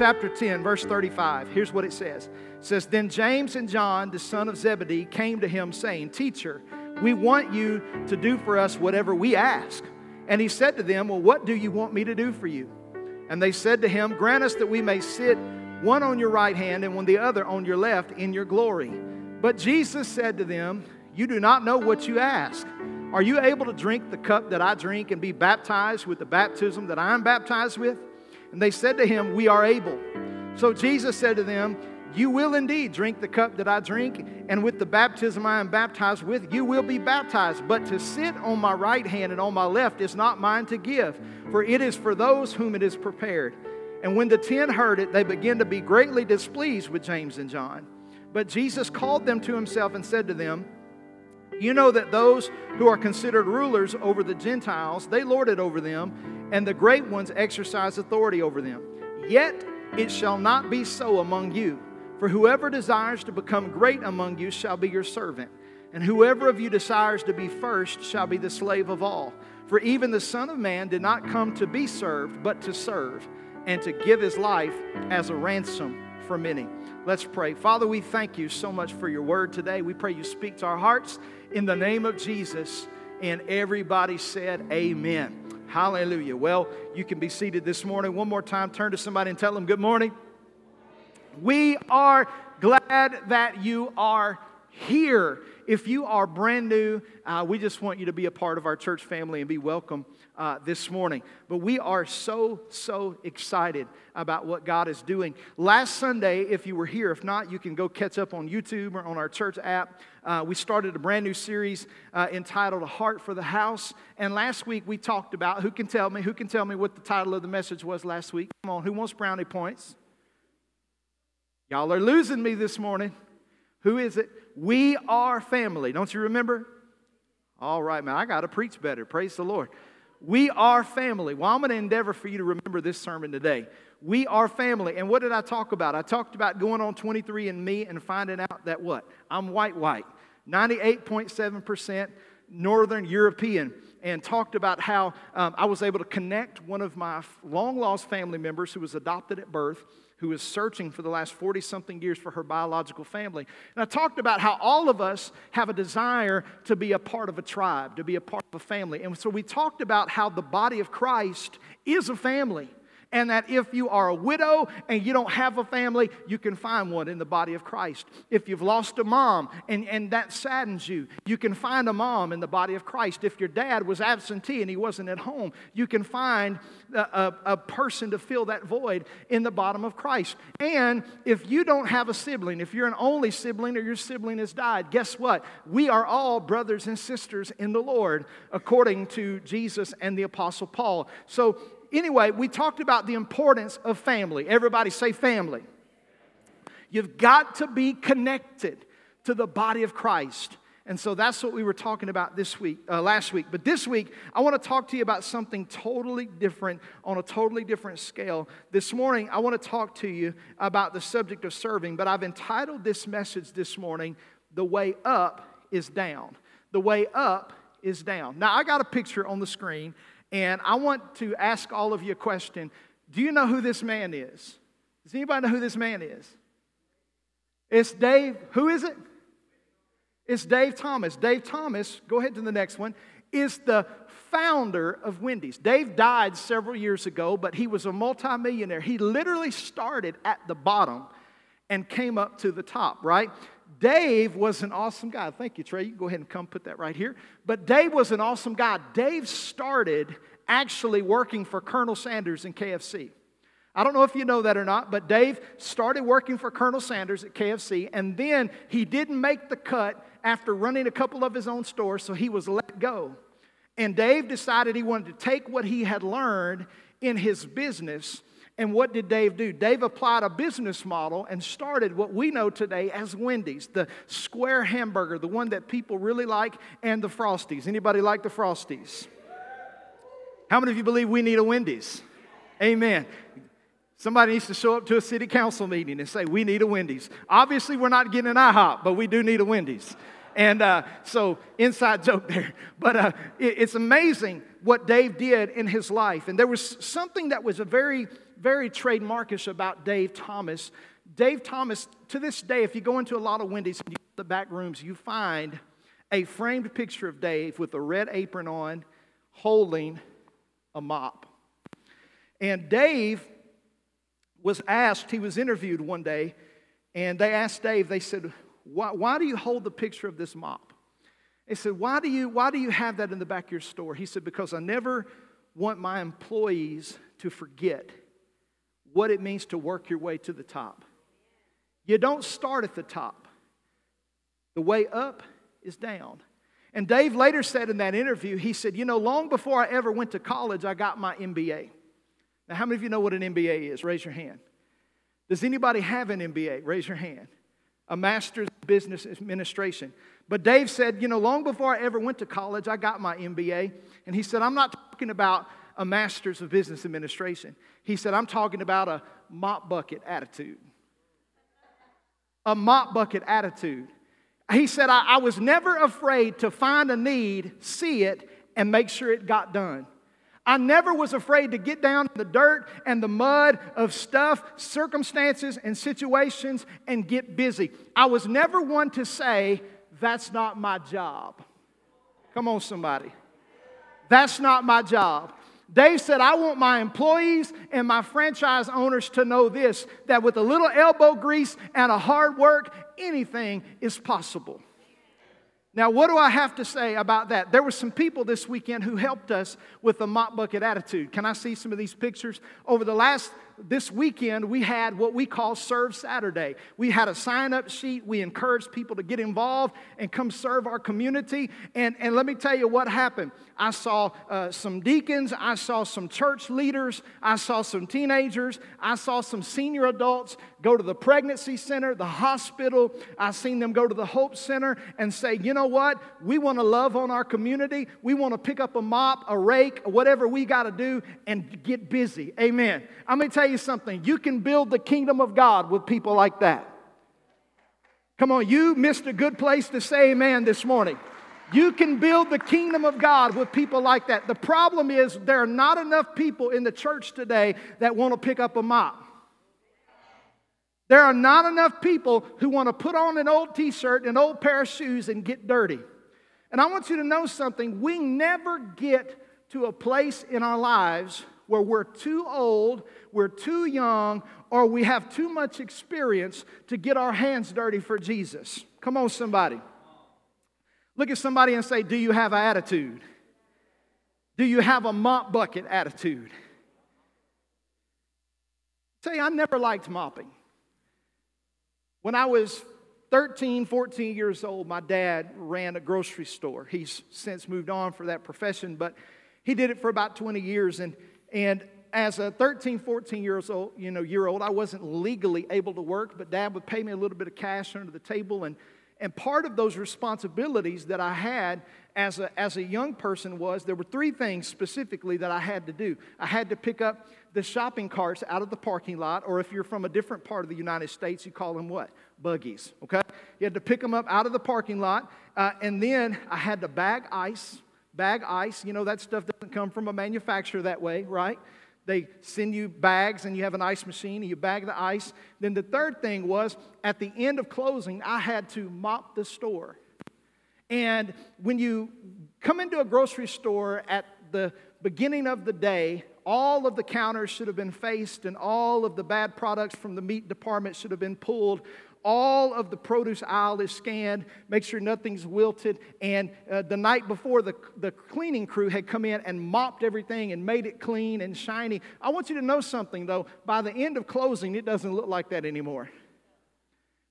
Chapter 10, verse 35. Here's what it says. It says, Then James and John, the son of Zebedee, came to him, saying, Teacher, we want you to do for us whatever we ask. And he said to them, Well, what do you want me to do for you? And they said to him, Grant us that we may sit one on your right hand and one the other on your left in your glory. But Jesus said to them, You do not know what you ask. Are you able to drink the cup that I drink and be baptized with the baptism that I am baptized with? And they said to him, We are able. So Jesus said to them, You will indeed drink the cup that I drink, and with the baptism I am baptized with, you will be baptized. But to sit on my right hand and on my left is not mine to give, for it is for those whom it is prepared. And when the ten heard it, they began to be greatly displeased with James and John. But Jesus called them to himself and said to them, You know that those who are considered rulers over the Gentiles, they lord it over them, and the great ones exercise authority over them. Yet it shall not be so among you. For whoever desires to become great among you shall be your servant, and whoever of you desires to be first shall be the slave of all. For even the Son of Man did not come to be served, but to serve and to give his life as a ransom for many. Let's pray. Father, we thank you so much for your word today. We pray you speak to our hearts in the name of Jesus. And everybody said, Amen. Hallelujah. Well, you can be seated this morning. One more time, turn to somebody and tell them, Good morning. We are glad that you are here. If you are brand new, uh, we just want you to be a part of our church family and be welcome uh, this morning. But we are so, so excited about what God is doing. Last Sunday, if you were here, if not, you can go catch up on YouTube or on our church app. Uh, we started a brand new series uh, entitled A Heart for the House. And last week we talked about who can tell me, who can tell me what the title of the message was last week? Come on, who wants brownie points? Y'all are losing me this morning. Who is it? We are family. Don't you remember? All right, man, I got to preach better. Praise the Lord. We are family. Well, I'm going to endeavor for you to remember this sermon today. We are family. And what did I talk about? I talked about going on 23andMe and finding out that what? I'm white, white. 98.7% Northern European. And talked about how um, I was able to connect one of my long lost family members who was adopted at birth who is searching for the last 40 something years for her biological family. And I talked about how all of us have a desire to be a part of a tribe, to be a part of a family. And so we talked about how the body of Christ is a family and that if you are a widow and you don't have a family, you can find one in the body of Christ. If you've lost a mom and, and that saddens you, you can find a mom in the body of Christ. If your dad was absentee and he wasn't at home, you can find a, a, a person to fill that void in the bottom of Christ. And if you don't have a sibling, if you're an only sibling or your sibling has died, guess what? We are all brothers and sisters in the Lord, according to Jesus and the Apostle Paul. So anyway, we talked about the importance of family. Everybody say family. You've got to be connected to the body of Christ. And so that's what we were talking about this week, uh, last week. But this week, I want to talk to you about something totally different on a totally different scale. This morning, I want to talk to you about the subject of serving, but I've entitled this message this morning, The Way Up is Down. The Way Up is Down. Now, I got a picture on the screen, and I want to ask all of you a question. Do you know who this man is? Does anybody know who this man is? It's Dave. Who is it? It's Dave Thomas. Dave Thomas, go ahead to the next one, is the founder of Wendy's. Dave died several years ago, but he was a multimillionaire. He literally started at the bottom and came up to the top, right? Dave was an awesome guy. Thank you, Trey. You can go ahead and come put that right here. But Dave was an awesome guy. Dave started actually working for Colonel Sanders in KFC. I don't know if you know that or not, but Dave started working for Colonel Sanders at KFC, and then he didn't make the cut after running a couple of his own stores, so he was let go. And Dave decided he wanted to take what he had learned in his business and what did Dave do? Dave applied a business model and started what we know today as Wendy's, the square hamburger, the one that people really like, and the Frosties. Anybody like the Frosties? How many of you believe we need a Wendy's? Amen. Somebody needs to show up to a city council meeting and say, We need a Wendy's. Obviously, we're not getting an IHOP, but we do need a Wendy's. And uh, so, inside joke there. But uh, it, it's amazing what Dave did in his life. And there was something that was a very very trademarkish about Dave Thomas. Dave Thomas, to this day, if you go into a lot of Wendy's and you the back rooms, you find a framed picture of Dave with a red apron on, holding a mop. And Dave was asked, he was interviewed one day, and they asked Dave, they said, Why, why do you hold the picture of this mop? He said, why do, you, why do you have that in the back of your store? He said, Because I never want my employees to forget what it means to work your way to the top. You don't start at the top, the way up is down. And Dave later said in that interview, he said, You know, long before I ever went to college, I got my MBA. Now, how many of you know what an MBA is? Raise your hand. Does anybody have an MBA? Raise your hand. A master's business administration. But Dave said, You know, long before I ever went to college, I got my MBA. And he said, I'm not talking about a master's of business administration. He said, I'm talking about a mop bucket attitude. A mop bucket attitude. He said, I, I was never afraid to find a need, see it, and make sure it got done. I never was afraid to get down in the dirt and the mud of stuff, circumstances, and situations and get busy. I was never one to say, That's not my job. Come on, somebody. That's not my job. Dave said, I want my employees and my franchise owners to know this that with a little elbow grease and a hard work, anything is possible. Now, what do I have to say about that? There were some people this weekend who helped us with the mop bucket attitude. Can I see some of these pictures? Over the last this weekend, we had what we call Serve Saturday. We had a sign up sheet. We encouraged people to get involved and come serve our community. And, and let me tell you what happened. I saw uh, some deacons, I saw some church leaders, I saw some teenagers, I saw some senior adults go to the pregnancy center, the hospital. I seen them go to the Hope Center and say, you know what? We want to love on our community. We want to pick up a mop, a rake, whatever we got to do and get busy. Amen. I'm going to tell you something. You can build the kingdom of God with people like that. Come on, you missed a good place to say amen this morning. You can build the kingdom of God with people like that. The problem is there are not enough people in the church today that want to pick up a mop. There are not enough people who want to put on an old t shirt, and an old pair of shoes, and get dirty. And I want you to know something. We never get to a place in our lives where we're too old, we're too young, or we have too much experience to get our hands dirty for Jesus. Come on, somebody. Look at somebody and say, Do you have an attitude? Do you have a mop bucket attitude? Say, I never liked mopping. When I was 13, 14 years old, my dad ran a grocery store. He's since moved on for that profession, but he did it for about 20 years. And and as a 13, 14 years old, you know, year old, I wasn't legally able to work, but dad would pay me a little bit of cash under the table. And, and part of those responsibilities that I had as a, as a young person was there were three things specifically that I had to do. I had to pick up the shopping carts out of the parking lot, or if you're from a different part of the United States, you call them what? Buggies, okay? You had to pick them up out of the parking lot, uh, and then I had to bag ice bag ice. You know, that stuff doesn't come from a manufacturer that way, right? They send you bags and you have an ice machine and you bag the ice. Then the third thing was at the end of closing, I had to mop the store. And when you come into a grocery store at the beginning of the day, all of the counters should have been faced and all of the bad products from the meat department should have been pulled all of the produce aisle is scanned, make sure nothing's wilted. And uh, the night before, the, the cleaning crew had come in and mopped everything and made it clean and shiny. I want you to know something, though. By the end of closing, it doesn't look like that anymore.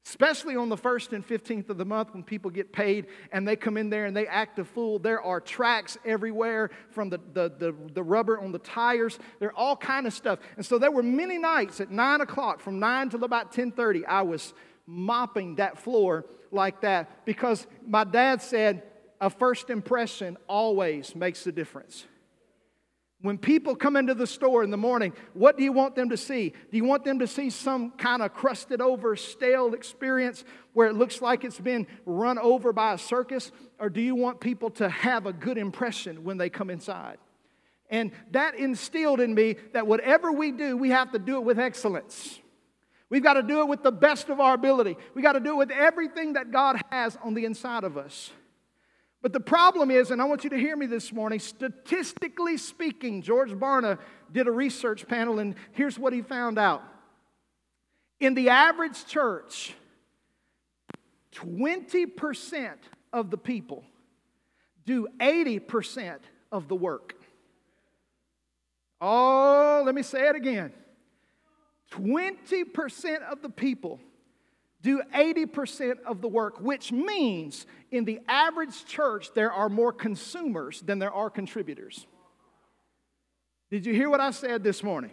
Especially on the 1st and 15th of the month when people get paid and they come in there and they act a fool. There are tracks everywhere from the, the, the, the rubber on the tires. There are all kind of stuff. And so there were many nights at 9 o'clock, from 9 till about 10.30, I was mopping that floor like that because my dad said a first impression always makes a difference. When people come into the store in the morning, what do you want them to see? Do you want them to see some kind of crusted over, stale experience where it looks like it's been run over by a circus? Or do you want people to have a good impression when they come inside? And that instilled in me that whatever we do, we have to do it with excellence. We've got to do it with the best of our ability. We've got to do it with everything that God has on the inside of us. But the problem is, and I want you to hear me this morning, statistically speaking, George Barna did a research panel, and here's what he found out. In the average church, 20% of the people do 80% of the work. Oh, let me say it again. 20% of the people do 80% of the work, which means in the average church, there are more consumers than there are contributors. Did you hear what I said this morning?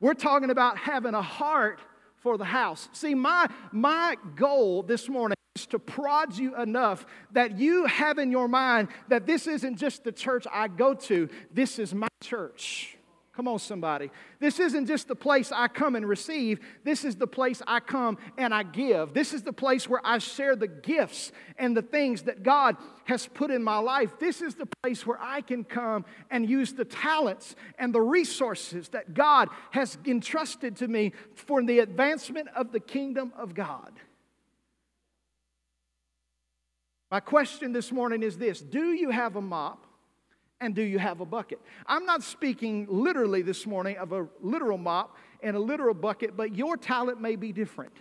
We're talking about having a heart for the house. See, my, my goal this morning is to prod you enough that you have in your mind that this isn't just the church I go to, this is my church. Come on, somebody. This isn't just the place I come and receive. This is the place I come and I give. This is the place where I share the gifts and the things that God has put in my life. This is the place where I can come and use the talents and the resources that God has entrusted to me for the advancement of the kingdom of God. My question this morning is this Do you have a mop? And do you have a bucket? I'm not speaking literally this morning of a literal mop and a literal bucket, but your talent may be different.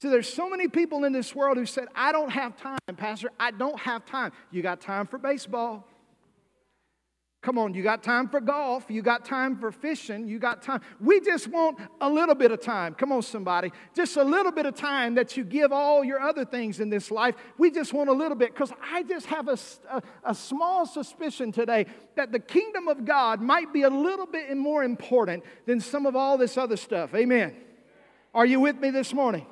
So there's so many people in this world who said, I don't have time, Pastor. I don't have time. You got time for baseball. Come on, you got time for golf, you got time for fishing, you got time. We just want a little bit of time. Come on, somebody. Just a little bit of time that you give all your other things in this life. We just want a little bit because I just have a, a, a, small suspicion today that the kingdom of God might be a little bit more important than some of all this other stuff. Amen. Are you with me this morning?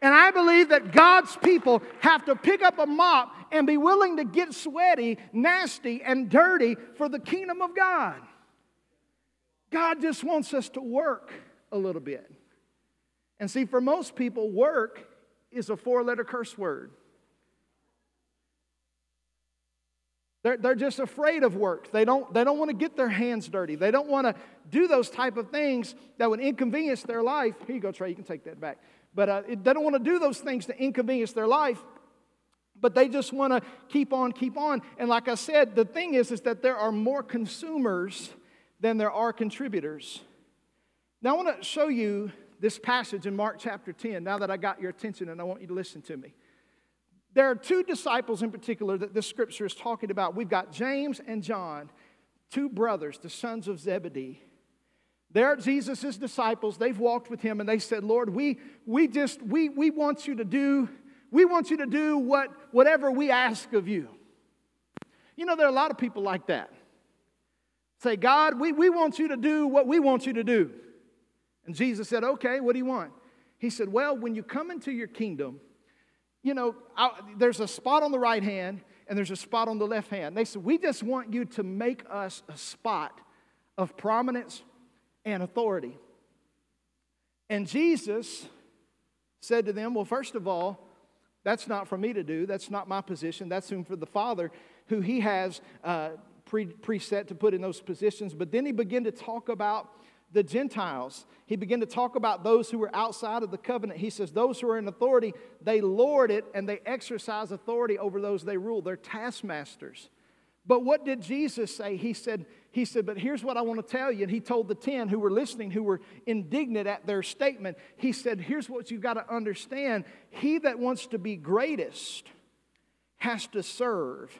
And I believe that God's people have to pick up a mop and be willing to get sweaty, nasty, and dirty for the kingdom of God. God just wants us to work a little bit. And see, for most people, work is a four letter curse word. They're, they're just afraid of work. They don't, they don't want to get their hands dirty. They don't want to do those type of things that would inconvenience their life. Here you go, Trey, you can take that back. But uh, they don't want to do those things to inconvenience their life. But they just want to keep on, keep on. And like I said, the thing is, is that there are more consumers than there are contributors. Now, I want to show you this passage in Mark chapter 10, now that I got your attention and I want you to listen to me. There are two disciples in particular that this scripture is talking about. We've got James and John, two brothers, the sons of Zebedee. They're Jesus' disciples. They've walked with him and they said, Lord, we, we just, we, we want you to do, we want you to do what, whatever we ask of you. You know, there are a lot of people like that. Say, God, we, we want you to do what we want you to do. And Jesus said, Okay, what do you want? He said, Well, when you come into your kingdom, you know, I, there's a spot on the right hand and there's a spot on the left hand. They said, We just want you to make us a spot of prominence and authority. And Jesus said to them, Well, first of all, that's not for me to do. That's not my position. That's for the Father, who He has uh, pre- preset to put in those positions. But then He began to talk about the Gentiles. He began to talk about those who were outside of the covenant. He says, Those who are in authority, they lord it and they exercise authority over those they rule. They're taskmasters. But what did Jesus say? He said, he said, But here's what I want to tell you. And he told the 10 who were listening, who were indignant at their statement, he said, Here's what you've got to understand. He that wants to be greatest has to serve.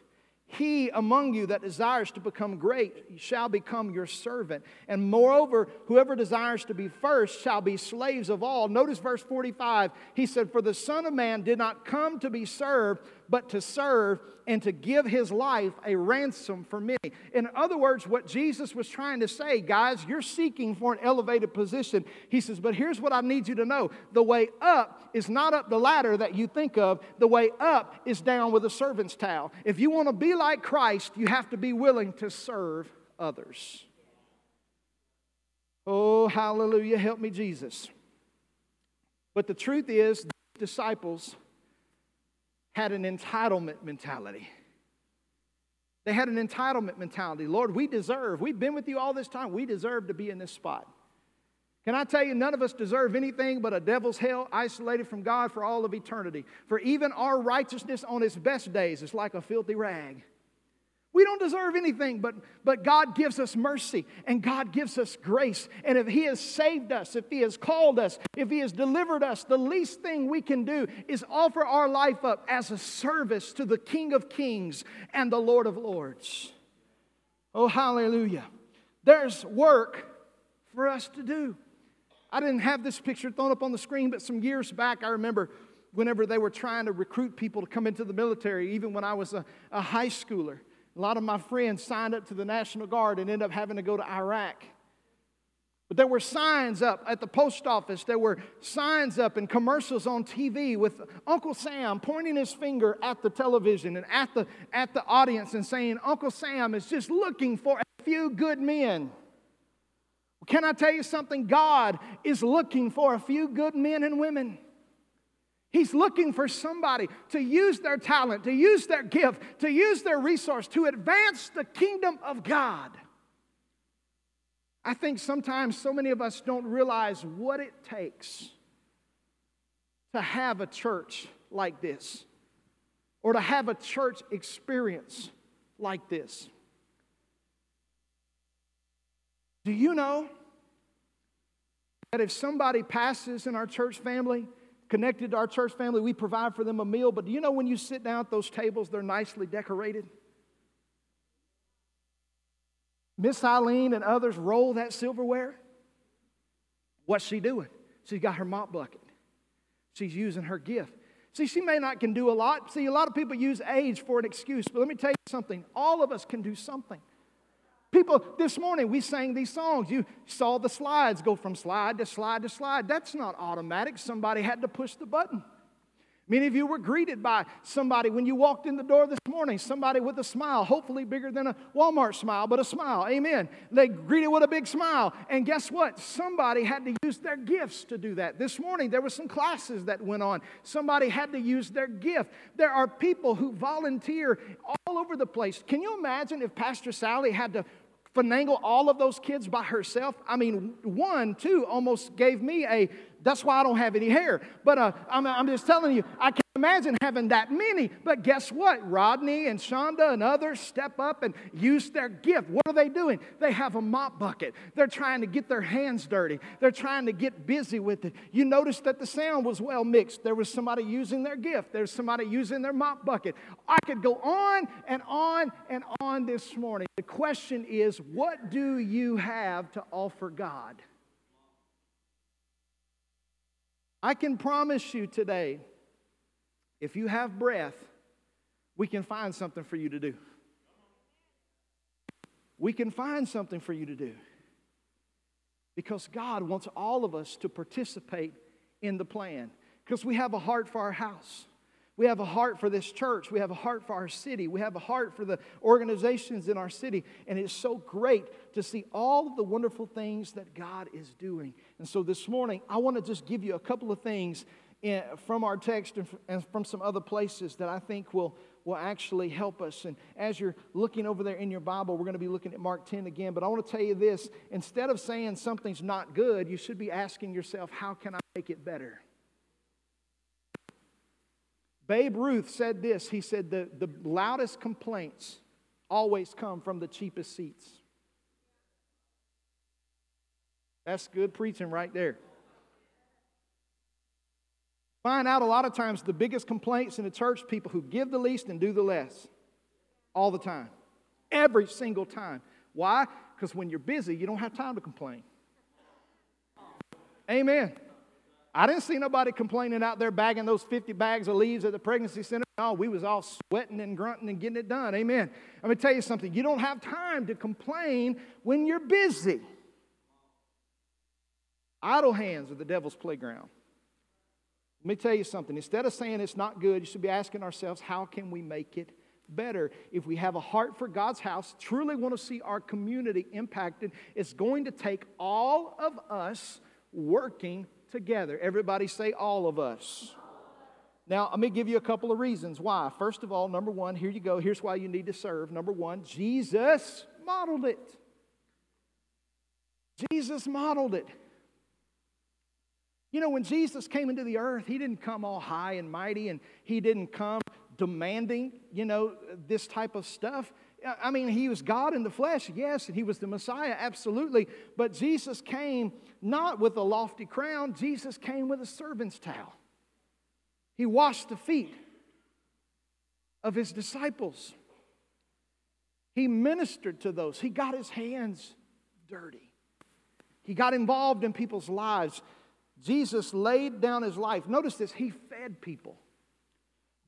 He among you that desires to become great shall become your servant. And moreover, whoever desires to be first shall be slaves of all. Notice verse 45. He said, For the Son of Man did not come to be served, but to serve and to give his life a ransom for many. In other words, what Jesus was trying to say, guys, you're seeking for an elevated position. He says, But here's what I need you to know the way up is not up the ladder that you think of, the way up is down with a servant's towel. If you want to be like Christ, you have to be willing to serve others. Oh, hallelujah. Help me, Jesus. But the truth is, disciples had an entitlement mentality. They had an entitlement mentality. Lord, we deserve, we've been with you all this time, we deserve to be in this spot. Can I tell you, none of us deserve anything but a devil's hell isolated from God for all of eternity. For even our righteousness on its best days is like a filthy rag. We don't deserve anything, but, but God gives us mercy and God gives us grace. And if He has saved us, if He has called us, if He has delivered us, the least thing we can do is offer our life up as a service to the King of Kings and the Lord of Lords. Oh, hallelujah. There's work for us to do. I didn't have this picture thrown up on the screen, but some years back, I remember whenever they were trying to recruit people to come into the military, even when I was a, a high schooler. A lot of my friends signed up to the National Guard and ended up having to go to Iraq. But there were signs up at the post office. There were signs up and commercials on TV with Uncle Sam pointing his finger at the television and at the, at the audience and saying, Uncle Sam is just looking for a few good men. Can I tell you something? God is looking for a few good men and women. He's looking for somebody to use their talent, to use their gift, to use their resource to advance the kingdom of God. I think sometimes so many of us don't realize what it takes to have a church like this or to have a church experience like this. Do you know that if somebody passes in our church family, connected to our church family, we provide for them a meal. But do you know when you sit down at those tables, they're nicely decorated? Miss Eileen and others roll that silverware. What's she doing? She's got her mop bucket. She's using her gift. See, she may not can do a lot. See, a lot of people use age for an excuse, but let me tell you something. All of us can do something. People, this morning we sang these songs. You saw the slides go from slide to slide to slide. That's not automatic. Somebody had to push the button. Many of you were greeted by somebody when you walked in the door this morning, somebody with a smile, hopefully bigger than a Walmart smile, but a smile. Amen. They greeted with a big smile. And guess what? Somebody had to use their gifts to do that. This morning, there were some classes that went on. Somebody had to use their gift. There are people who volunteer all over the place. Can you imagine if Pastor Sally had to finagle all of those kids by herself. I mean, one, two almost gave me a, that's why I don't have any hair. But uh, I'm, I'm just telling you, I can't imagine having that many. But guess what? Rodney and Shonda and others step up and use their gift. What are they doing? They have a mop bucket. They're trying to get their hands dirty. They're trying to get busy with it. You notice that the sound was well mixed. There was somebody using their gift. There's somebody using their mop bucket. I could go on and on and on this morning. The question is, what do you have to offer God? I can promise you today if you have breath, we can find something for you to do. We can find something for you to do. Because God wants all of us to participate in the plan. Because we have a heart for our house. We have a heart for this church. We have a heart for our city. We have a heart for the organizations in our city. And it's so great to see all of the wonderful things that God is doing. And so this morning, I want to just give you a couple of things in, from our text and from some other places that I think will, will actually help us. And as you're looking over there in your Bible, we're going to be looking at Mark 10 again. But I want to tell you this instead of saying something's not good, you should be asking yourself, how can I make it better? Babe Ruth said this He said, the, the loudest complaints always come from the cheapest seats. That's good preaching right there. Find out a lot of times the biggest complaints in the church people who give the least and do the less all the time. Every single time. Why? Because when you're busy, you don't have time to complain. Amen. I didn't see nobody complaining out there bagging those 50 bags of leaves at the pregnancy center. No, we was all sweating and grunting and getting it done. Amen. Let me tell you something. You don't have time to complain when you're busy. Idle hands are the devil's playground. Let me tell you something. Instead of saying it's not good, you should be asking ourselves, how can we make it better? If we have a heart for God's house, truly want to see our community impacted, it's going to take all of us working together. Everybody say, all of us. Now, let me give you a couple of reasons why. First of all, number one, here you go. Here's why you need to serve. Number one, Jesus modeled it. Jesus modeled it. You know, when Jesus came into the earth, he didn't come all high and mighty and he didn't come demanding, you know, this type of stuff. I mean, he was God in the flesh, yes, and he was the Messiah, absolutely. But Jesus came not with a lofty crown, Jesus came with a servant's towel. He washed the feet of his disciples. He ministered to those. He got his hands dirty. He got involved in people's lives. Jesus laid down his life. Notice this, he fed people.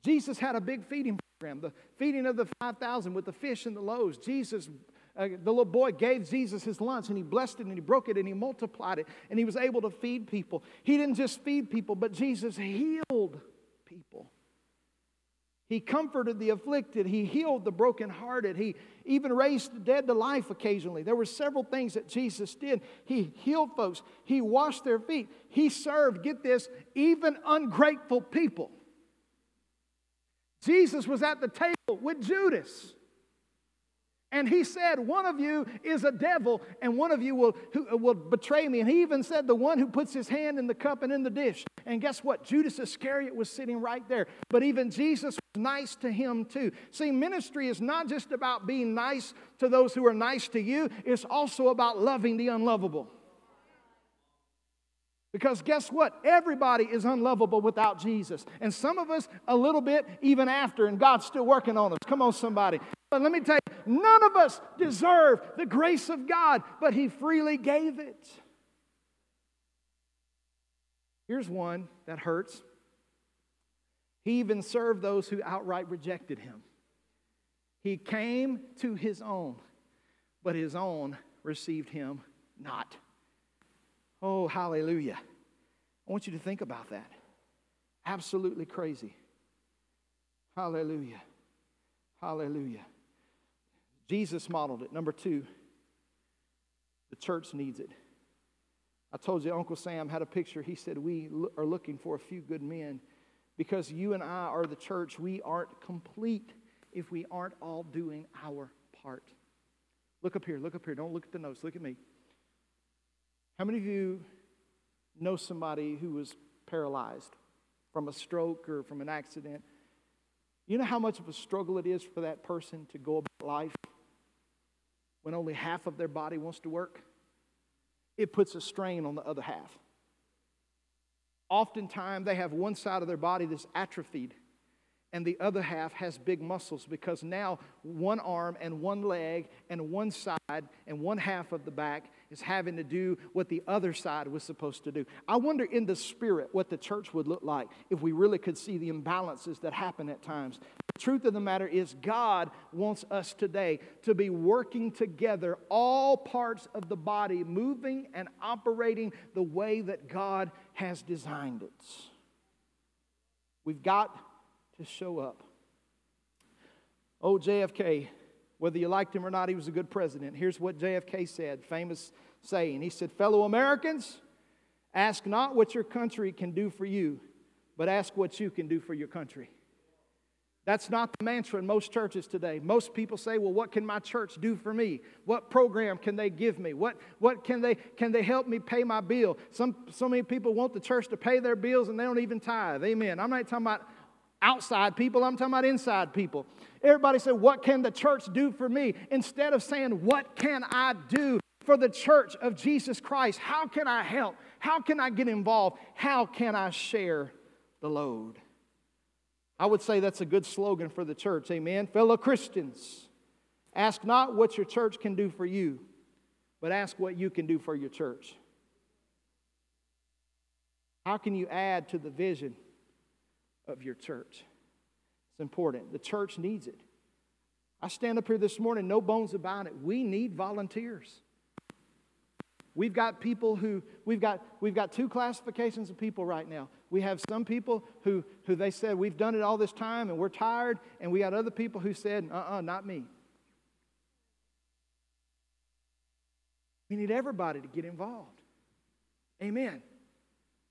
Jesus had a big feeding program, the feeding of the 5,000 with the fish and the loaves. Jesus, uh, the little boy gave Jesus his lunch and he blessed it and he broke it and he multiplied it and he was able to feed people. He didn't just feed people, but Jesus healed people. He comforted the afflicted. He healed the brokenhearted. He even raised the dead to life occasionally. There were several things that Jesus did. He healed folks. He washed their feet. He served, get this, even ungrateful people. Jesus was at the table with Judas. And he said, One of you is a devil, and one of you will, who, will betray me. And he even said, The one who puts his hand in the cup and in the dish. And guess what? Judas Iscariot was sitting right there. But even Jesus was nice to him too. See, ministry is not just about being nice to those who are nice to you, it's also about loving the unlovable. Because guess what? Everybody is unlovable without Jesus. And some of us a little bit even after, and God's still working on us. Come on, somebody. But let me tell you, none of us deserve the grace of God, but He freely gave it. Here's one that hurts. He even served those who outright rejected Him. He came to His own, but His own received Him not. Oh, hallelujah. I want you to think about that. Absolutely crazy. Hallelujah. Hallelujah. Jesus modeled it. Number two, the church needs it. I told you Uncle Sam had a picture. He said, We are looking for a few good men because you and I are the church. We aren't complete if we aren't all doing our part. Look up here, look up here. Don't look at the notes, look at me. How many of you know somebody who was paralyzed from a stroke or from an accident? You know how much of a struggle it is for that person to go about life when only half of their body wants to work? It puts a strain on the other half. Oftentimes, they have one side of their body that's atrophied and the other half has big muscles because now one arm and one leg and one side and one half of the back is having to do what the other side was supposed to do. I wonder in the spirit what the church would look like if we really could see the imbalances that happen at times. The truth of the matter is, God wants us today to be working together, all parts of the body, moving and operating the way that God has designed it. We've got to show up. Oh, JFK, whether you liked him or not, he was a good president. Here's what JFK said, famous saying. He said, Fellow Americans, ask not what your country can do for you, but ask what you can do for your country. That's not the mantra in most churches today. Most people say, well, what can my church do for me? What program can they give me? What, what can, they, can they help me pay my bill? Some, so many people want the church to pay their bills and they don't even tithe. Amen. I'm not talking about outside people, I'm talking about inside people. Everybody said, What can the church do for me? Instead of saying, What can I do for the church of Jesus Christ? How can I help? How can I get involved? How can I share the load? I would say that's a good slogan for the church. Amen. Fellow Christians, ask not what your church can do for you, but ask what you can do for your church. How can you add to the vision of your church. It's important. The church needs it. I stand up here this morning, no bones about it. We need volunteers. We've got people who, we've got, we've got two classifications of people right now. We have some people who, who they said, we've done it all this time and we're tired, and we got other people who said, uh uh-uh, uh, not me. We need everybody to get involved. Amen.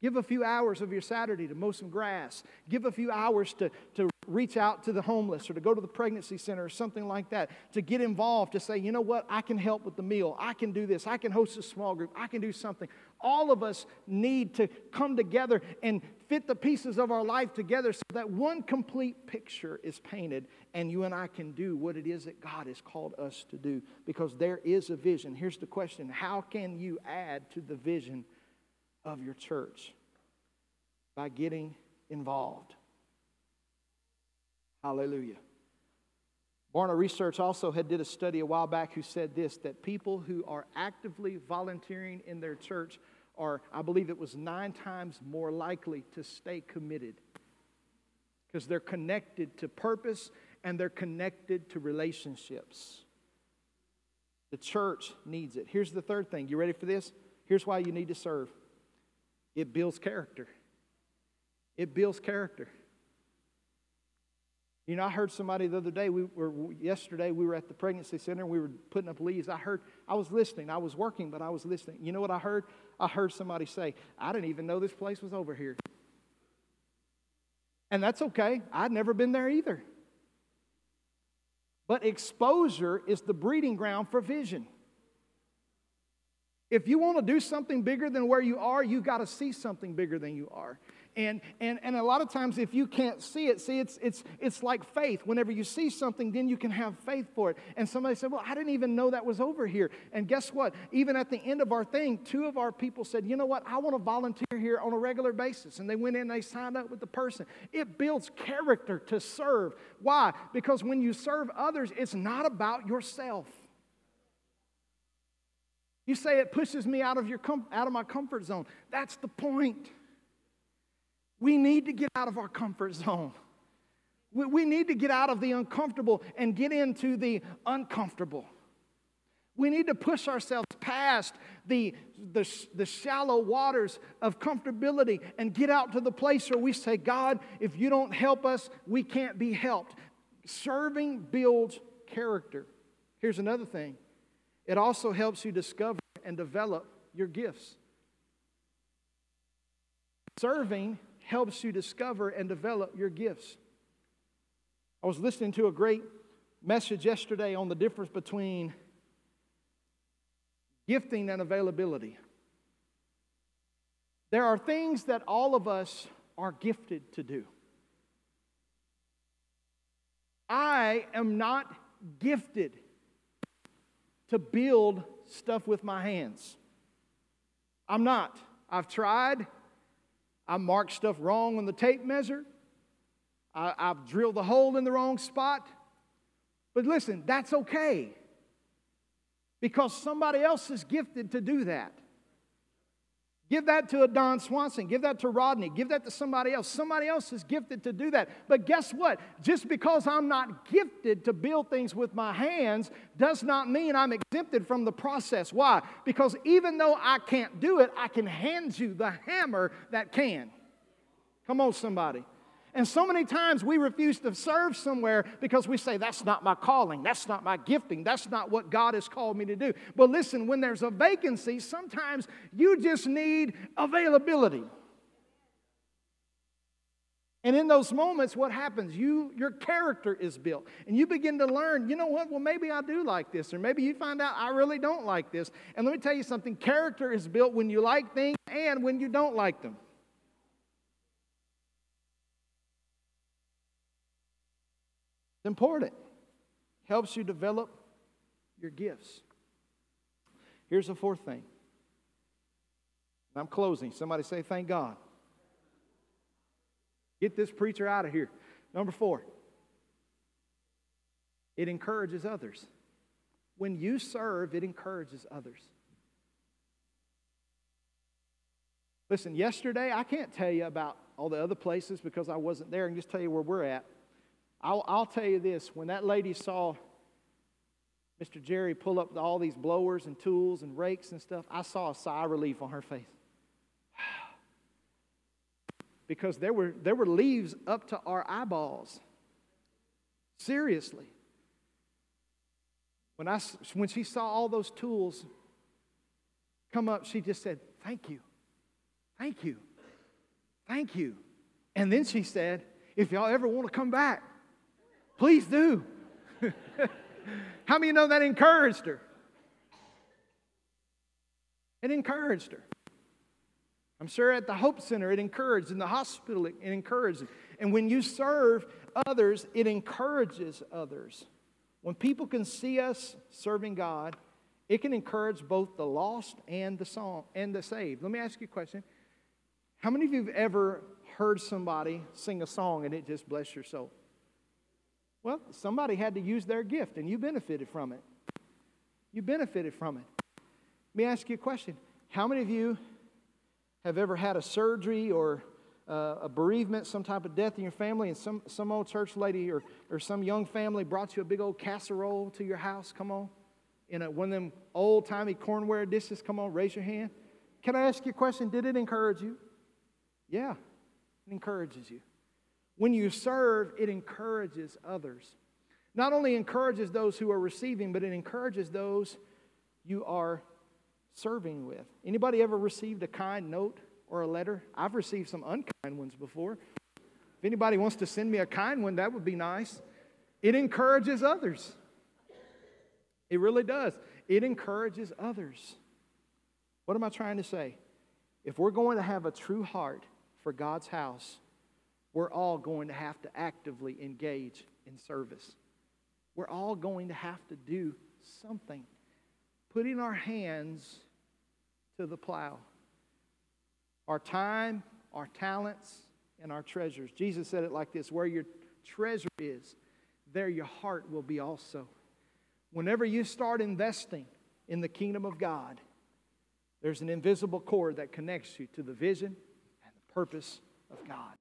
Give a few hours of your Saturday to mow some grass. Give a few hours to, to reach out to the homeless or to go to the pregnancy center or something like that. To get involved, to say, you know what, I can help with the meal. I can do this. I can host a small group. I can do something. All of us need to come together and fit the pieces of our life together so that one complete picture is painted and you and I can do what it is that God has called us to do because there is a vision. Here's the question How can you add to the vision? Of your church by getting involved. Hallelujah. Barna Research also had did a study a while back who said this that people who are actively volunteering in their church are, I believe it was nine times more likely to stay committed because they're connected to purpose and they're connected to relationships. The church needs it. Here's the third thing. You ready for this? Here's why you need to serve it builds character. It builds character. You know, I heard somebody the other day, we were yesterday, we were at the pregnancy center, and we were putting up leaves. I heard, I was listening. I was working, but I was listening. You know what I heard? I heard somebody say, I didn't even know this place was over here. And that's okay. I'd never been there either. But exposure is the breeding ground for vision. If you want to do something bigger than where you are, you got to see something bigger than you are. And, and, and a lot of times, if you can't see it, see, it's, it's, it's like faith. Whenever you see something, then you can have faith for it. And somebody said, Well, I didn't even know that was over here. And guess what? Even at the end of our thing, two of our people said, You know what? I want to volunteer here on a regular basis. And they went in they signed up with the person. It builds character to serve. Why? Because when you serve others, it's not about yourself. You say it pushes me out of, your com- out of my comfort zone. That's the point. We need to get out of our comfort zone. We, we need to get out of the uncomfortable and get into the uncomfortable. We need to push ourselves past the, the, the, shallow waters of comfortability and get out to the place where we say, God, if you don't help us, we can't be helped. Serving builds character. Here's another thing it also helps you discover and develop your gifts. Serving helps you discover and develop your gifts. I was listening to a great message yesterday on the difference between gifting and availability. There are things that all of us are gifted to do. I am not gifted to build stuff with my hands. I'm not. I've tried. I marked stuff wrong on the tape measure. I, have drilled the hole in the wrong spot. But listen, that's okay because somebody else is gifted to do that. Give that to a Don Swanson. Give that to Rodney. Give that to somebody else. Somebody else is gifted to do that. But guess what? Just because I'm not gifted to build things with my hands does not mean I'm exempted from the process. Why? Because even though I can't do it, I can hand you the hammer that can. Come on, somebody. And so many times we refuse to serve somewhere because we say, that's not my calling, that's not my gifting, that's not what God has called me to do. But listen, when there's a vacancy, sometimes you just need availability. And in those moments, what happens? You, your character is built. And you begin to learn, you know what? Well, maybe I do like this. Or maybe you find out I really don't like this. And let me tell you something character is built when you like things and when you don't like them. It's important. Helps you develop your gifts. Here's the fourth thing. I'm closing. Somebody say, Thank God. Get this preacher out of here. Number four, it encourages others. When you serve, it encourages others. Listen, yesterday, I can't tell you about all the other places because I wasn't there and just tell you where we're at. I'll, I'll tell you this when that lady saw Mr. Jerry pull up all these blowers and tools and rakes and stuff, I saw a sigh of relief on her face. because there were, there were leaves up to our eyeballs. Seriously. When, I, when she saw all those tools come up, she just said, Thank you. Thank you. Thank you. And then she said, If y'all ever want to come back, please do. How many know that encouraged her? It encouraged her. I'm sure at the Hope Center it encouraged, in the hospital it encouraged. And when you serve others, it encourages others. When people can see us serving God, it can encourage both the lost and the song and the saved. Let me ask you a question. How many of you have ever heard somebody sing a song and it just blessed your soul? Well, somebody had to use their gift and you benefited from it. You benefited from it. Let me ask you a question. How many of you have ever had a surgery or uh, a bereavement, some type of death in your family, and some, some old church lady or, or some young family brought you a big old casserole to your house? Come on. In a, one of them old timey CorningWare dishes? Come on, raise your hand. Can I ask you a question? Did it encourage you? Yeah, it encourages you. When you serve, it encourages others. Not only encourages those who are receiving, but it encourages those you are serving with. Anybody ever received a kind note or a letter? I've received some unkind ones before. If anybody wants to send me a kind one, that would be nice. It encourages others. It really does. It encourages others. What am I trying to say? If we're going to have a true heart for God's house, we're all going to have to actively engage in service. We're all going to have to do something. Putting our hands to the plow. Our time, our talents, and our treasures. Jesus said it like this where your treasure is, there your heart will be also. Whenever you start investing in the kingdom of God, there's an invisible cord that connects you to the vision and the purpose of God.